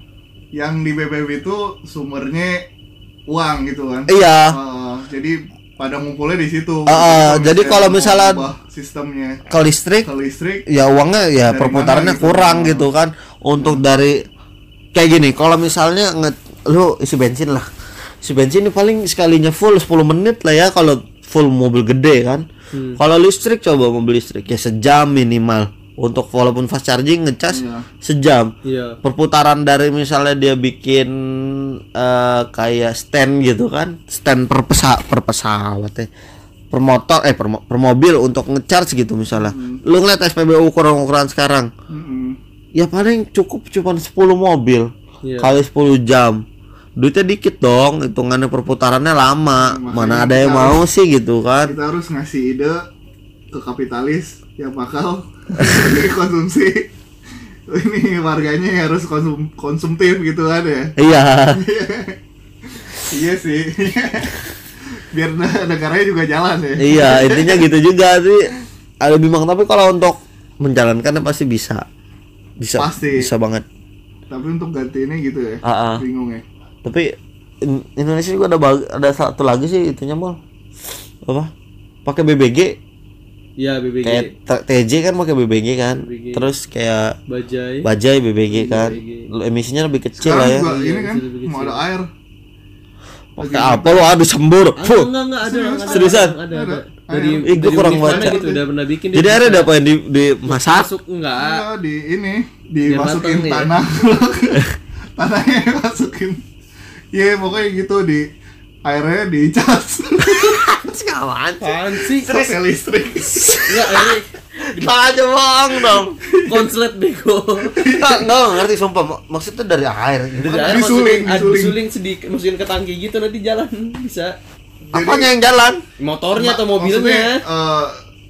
yang di BBB itu sumbernya uang gitu kan Iya. Oh, jadi pada ngumpulnya di situ. Ah, Kalau jadi kalau misalnya- sistemnya ke listrik ke listrik ya uangnya ya perputarannya gitu? kurang Hmm. gitu kan untuk dari kayak gini kalau misalnya nge lu isi bensin lah isi bensin ini paling sekalinya full 10 menit lah ya kalau full mobil gede kan. Hmm. kalau listrik coba mobil listrik. Ya sejam minimal. Untuk walaupun fast charging ngecas Iya. sejam. Iya. perputaran dari misalnya dia bikin eh, kayak stand gitu kan. Stand per pesa per pesawat ya. Per motor eh per, per mobil untuk ngecharge gitu misalnya. Lu ngeliat SPBU ukuran-ukuran sekarang? Mm-mm. ya paling cukup cuma 10 mobil. Iya. kali 10 jam duitnya dikit dong hitungannya perputarannya lama. Makanya mana ada yang mau sih gitu kan? kita harus ngasih ide ke kapitalis yang bakal konsumsi. Ini warganya yang harus konsum konsumtif gitu kan ya? Iya. Iya sih. Biar ne- negaranya juga jalan ya. Iya intinya gitu juga sih. Ada bimbang tapi kalau untuk menjalankannya pasti bisa. Bisa Pasti. bisa banget. Tapi untuk gantiinnya gitu ya Ah, ah. bingung ya tapi in- Indonesia juga ada ada satu lagi sih itunya mal apa pakai BBG Iya BBG. kayak T- TJ kan pakai BBG kan BBG. terus kayak Bajai. Bajai BBG kan BBG. Lu emisinya lebih kecil lah sekarang ya juga ini kan mau ada air pakai apa lu aduh sembur Ah, Fuh. enggak enggak ada. Seriusan? Ada, ada. Ada. Dari Air. Ih, gua dari kurang baca. gitu udah pernah bikin jadi bisa ada apa yang di, di masak masuk enggak? Enggak, di ini dimasukin ya. tanah tanahnya masukin ya pokoknya gitu di airnya dicas Kawan Apaan sih? pakai listrik Enggak, ini aja bohong dong konslet bego. Enggak, enggak ngerti sumpah Mak- Maksudnya dari air Dari air Disuling, masukin, ah, disuling. disuling sedikit, masukin ke tangki gitu nanti jalan bisa. Apanya yang jalan? Motornya atau mobilnya. eh,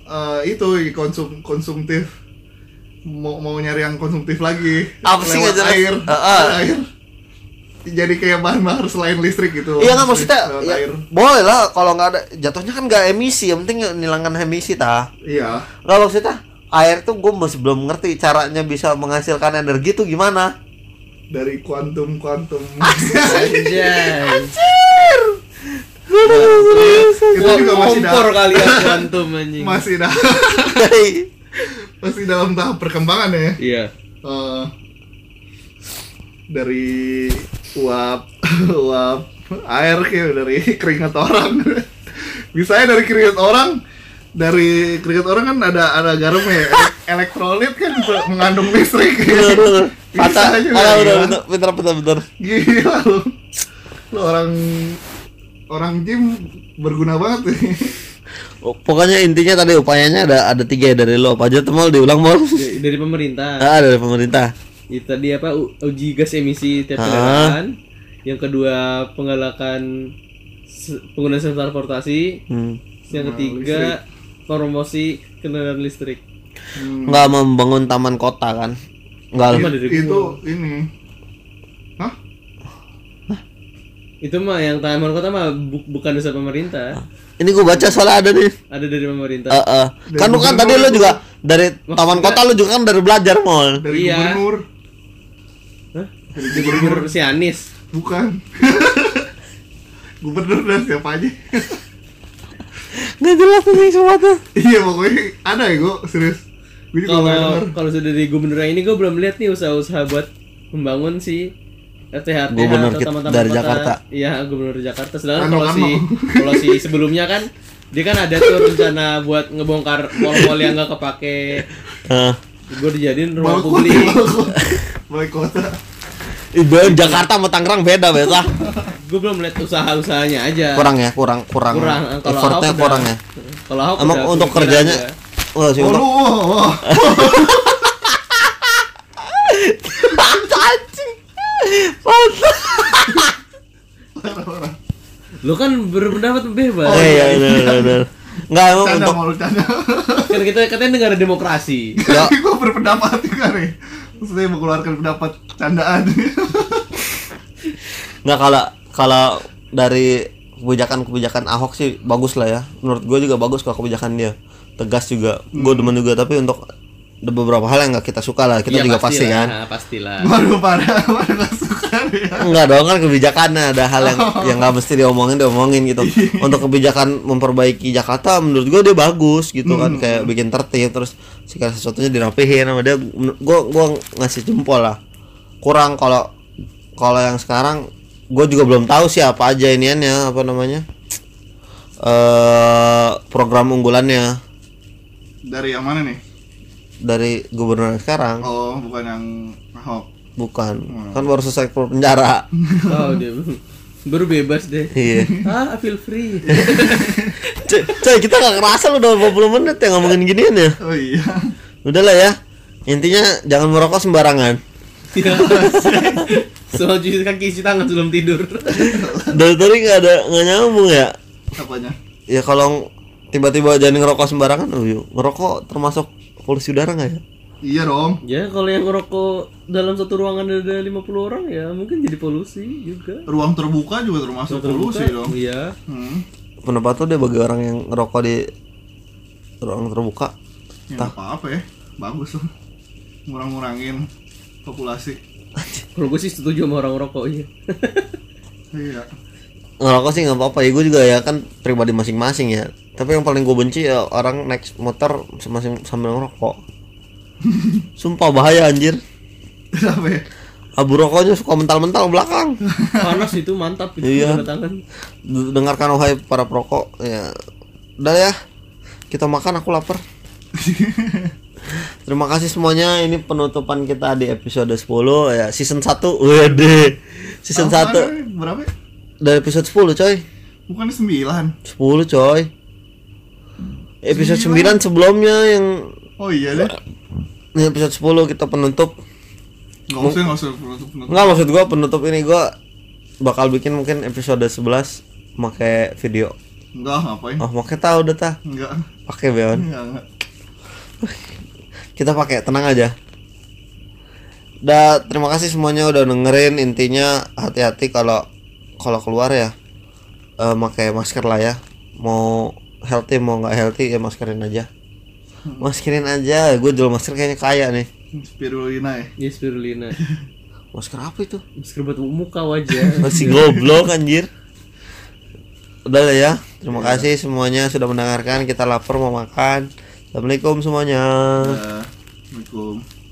eh, itu konsum konsumtif mau mau nyari yang konsumtif lagi Apa sih nggak air Heeh. air jadi kayak bahan bakar selain listrik gitu. Iya nggak maksudnya ya, air. boleh lah kalau nggak ada jatuhnya kan nggak emisi yang penting nilangkan emisi tah iya. Nggak maksudnya air tuh gue masih belum ngerti caranya bisa menghasilkan energi tuh gimana. Dari kuantum kuantum Anjay. itu juga masih Kompor dalam, kali ya kuantum anjing. masih dah masih dalam tahap perkembangan ya. Iya. Eh, dari uap uap. Air kayak dari keringat orang. Bisa ya dari keringat orang? Dari keringat orang kan ada ada garamnya ya. elektrolit kan be- mengandung listrik. Bener bener Bisa kata juga, ah, udah ya. bener bener bener bener gila lu. Lu orang orang gym berguna banget. Nih Oh, pokoknya intinya tadi upayanya ada ada tiga ya dari lo. Apa aja tuh mal diulang mal Dari, dari pemerintah. ah dari pemerintah Itu tadi apa u- uji gas emisi tiap kendaraan. Yang kedua penggalakan penggunaan transportasi. hmm. Yang ketiga promosi kendaraan listrik. nggak membangun taman kota kan nggak dari itu ini Hah? Itu mah yang taman kota mah bu- bukan usaha pemerintah. ini gue baca soalnya ada nih Ada dari pemerintah. Eh, eh. kan lu kan tadi lu juga dari taman kota lu juga kan dari belajar mall dari Iya. gubernur Hah? Dari gubernur si Anies. bukan gubernur dan siapa aja nggak jelas nih semua tuh iya pokoknya ada ya gue serius Kalau kalau sudah dari gubernur yang ini gue belum lihat nih usaha-usaha buat membangun si RTH Gubernur atau kita taman-taman dari kota. Jakarta. Iya, gubernur Jakarta. Sedangkan kalau si kalau si sebelumnya kan dia kan ada tuh rencana buat ngebongkar mall-mall yang nggak kepake. Eh, Gue dijadiin ruang balkon publik. balkon balai Ibu Jakarta sama Tangerang beda beda Gue belum lihat usaha-usahanya aja. kurang ya kurang kurang, Kurang. Kalau effortnya Ahok kurang udah- ya Kalau Ahok emang udah untuk kerjanya gua. Wah, sih oh untuk wah, wah. anjing Mantap. Lu kan berpendapat bebas. Eh, iya benar benar, benar nggak emang canda untuk mau Kan kita katanya negara demokrasi. ya, gue berpendapat juga nih maksudnya mengeluarkan pendapat candaan. Nggak kalau kalau dari kebijakan-kebijakan Ahok sih bagus lah ya. Menurut gue juga bagus kalau kebijakan dia. Tegas juga. Gue demen juga tapi untuk ada beberapa hal yang nggak kita suka lah. Kita Iya, juga pasti kan. pastilah. Baru pada pada nggak suka ya. Enggak dong kan kebijakannya ada hal yang yang nggak mesti diomongin diomongin gitu. Untuk kebijakan memperbaiki Jakarta menurut gua dia bagus gitu kan. Kayak bikin tertib terus segala sesuatunya dirapihin sama dia. Gua gua ngasih jempol lah. Kurang kalau kalau yang sekarang gua juga belum tahu sih apa aja iniannya apa namanya eh program unggulannya. Dari yang mana nih? Dari gubernur yang sekarang. Oh, bukan yang Ahok. bukan. Kan baru selesai keluar penjara. Oh dia baru bebas deh. Iya. Ah I feel free. Coy, kita gak kerasa lu udah 50 menit ya ngomongin ginian ya? Oh iya. Udahlah ya. Intinya jangan merokok sembarangan. Ya soal cuci kaki cuci tangan sebelum tidur. Dari tadi gak ada gak nyambung ya? Apanya? Ya kalau tiba-tiba jangan ngerokok sembarangan oh, yuk. Ngerokok termasuk polusi udara gak ya? Iya dong. ya kalau yang ngerokok dalam satu ruangan ada 50 orang ya mungkin jadi polusi juga Ruang terbuka juga termasuk polusi dong. iya Hmm. Pendapat tuh deh bagi orang yang ngerokok di ruang terbuka Ya nggak apa-apa ya. Bagus loh. Ngurang-ngurangin populasi. kalau gue sih setuju sama orang ngerokok iya Iya. Ngerokok sih gak apa-apa. Ya Gue juga ya kan pribadi masing-masing ya. Tapi yang paling gue benci ya orang naik motor masing sambil ngerokok. Sumpah bahaya anjir. Kenapa ya? Abu rokoknya suka mental-mental belakang. Panas itu mantap itu Iya. dengarkan wahai para perokok. Ya. Udah ya kita makan aku lapar. Terima kasih semuanya. Ini penutupan kita di episode 10 ya season 1 wede season Apaan 1 ya? Berapa? Dari episode 10 coy Bukan 9. 10 coy episode 9 sebelumnya yang Oh iya deh. ini episode 10 kita penutup Nggak usah, nggak usah penutup-penutup. Enggak maksud gua penutup ini gua bakal bikin mungkin episode 11 pakai video Enggak, ngapain? oh pakai tahu udah tah Enggak. pakai Beon Enggak, enggak. kita pakai tenang aja Udah terima kasih semuanya udah dengerin intinya hati-hati kalau kalau keluar ya eh pakai masker lah ya. Mau healthy mau nggak healthy ya maskerin aja. Maskerin aja. Gue jual masker kayaknya kaya nih. Spirulina ya. ya spirulina. Masker apa itu? Masker buat muka wajah masih goblok anjir. Udah lah ya. Terima kasih semuanya sudah mendengarkan. Kita lapar mau makan. Assalamualaikum semuanya. Assalamualaikum.